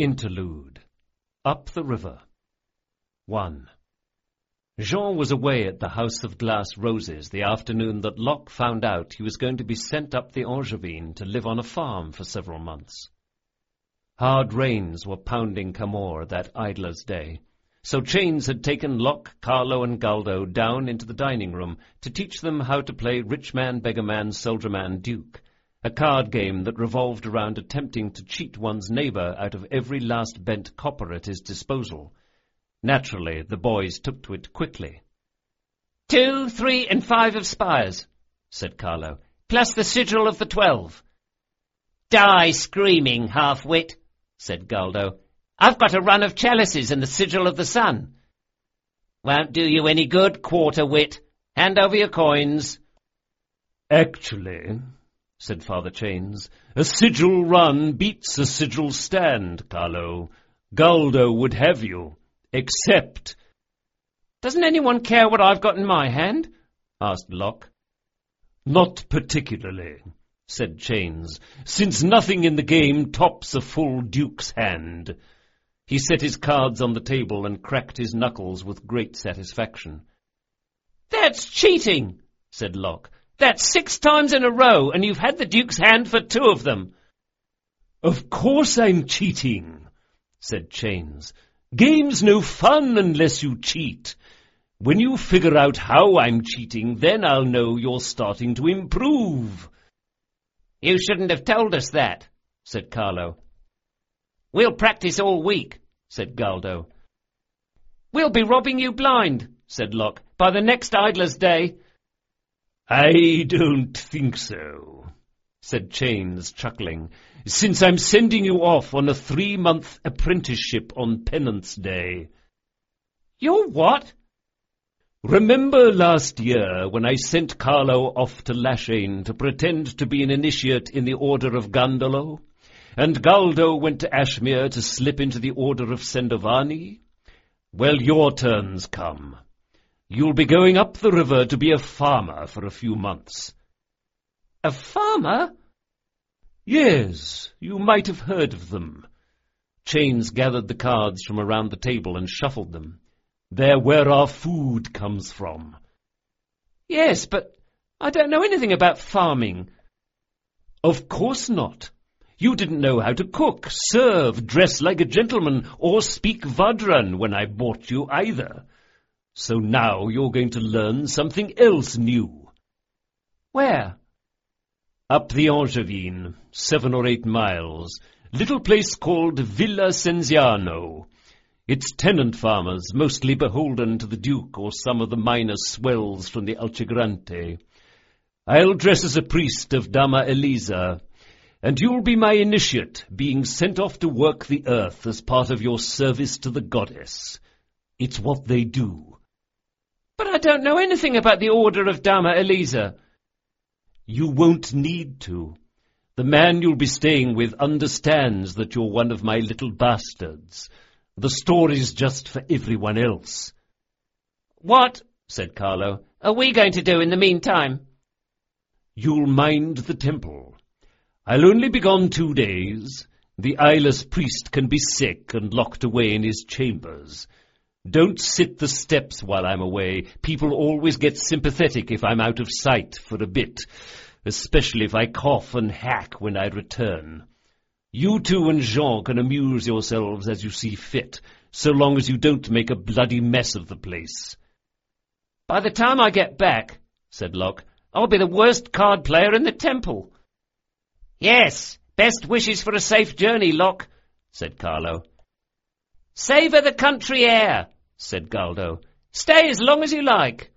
Interlude Up the River 1. Jean was away at the House of Glass Roses the afternoon that Locke found out he was going to be sent up the Angevine to live on a farm for several months. Hard rains were pounding Camorr that idler's day, so Chains had taken Locke, Calo, and Galdo down into the dining room to teach them how to play Rich Man, Beggar Man, Soldier Man, Duke, a card game that revolved around attempting to cheat one's neighbour out of every last bent copper at his disposal. Naturally, the boys took to it quickly. Two, three, and five of spires, said Calo, plus the sigil of the twelve. Die screaming, half-wit, said Galdo. I've got a run of chalices and the sigil of the sun. Won't do you any good, quarter-wit. Hand over your coins. Actually, said Father Chains. A sigil run beats a sigil stand, Calo. Galdo would have you. Except... Doesn't anyone care what I've got in my hand? asked Locke. Not particularly, said Chains, since nothing in the game tops a full duke's hand. He set his cards on the table and cracked his knuckles with great satisfaction. That's cheating, said Locke. That's six times in a row, and you've had the Duke's hand for two of them. Of course I'm cheating, said Chains. Game's no fun unless you cheat. When you figure out how I'm cheating, then I'll know you're starting to improve. You shouldn't have told us that, said Calo. We'll practice all week, said Galdo. We'll be robbing you blind, said Locke, by the next idler's day. I don't think so, said Chains, chuckling, since I'm sending you off on a three-month apprenticeship on Penance Day. You're what? Remember last year when I sent Calo off to Lashain to pretend to be an initiate in the Order of Gandolo? And Galdo went to Ashmere to slip into the Order of Sendovani? Well, your turn's come. You'll be going up the river to be a farmer for a few months. A farmer? Yes, you might have heard of them. Chains gathered the cards from around the table and shuffled them. They're where our food comes from. Yes, but I don't know anything about farming. Of course not. You didn't know how to cook, serve, dress like a gentleman, or speak Vadran when I bought you either. So now you're going to learn something else new. Where? Up the Angevine, seven or eight miles. Little place called Villa Senziano. It's tenant farmers, mostly beholden to the Duke or some of the minor swells from the Alcegrante. I'll dress as a priest of Dama Elisa, and you'll be my initiate, being sent off to work the earth as part of your service to the goddess. It's what they do. But I don't know anything about the Order of Dama Elisa. You won't need to. The man you'll be staying with understands that you're one of my little bastards. The story's just for everyone else. What, said Calo, are we going to do in the meantime? You'll mind the temple. I'll only be gone two days. The eyeless priest can be sick and locked away in his chambers. Don't sit the steps while I'm away. People always get sympathetic if I'm out of sight for a bit, especially if I cough and hack when I return. You two and Jean can amuse yourselves as you see fit, so long as you don't make a bloody mess of the place. By the time I get back, said Locke, I'll be the worst card player in the temple. Yes, best wishes for a safe journey, Locke, said Calo. Savour the country air, said Galdo. Stay as long as you like.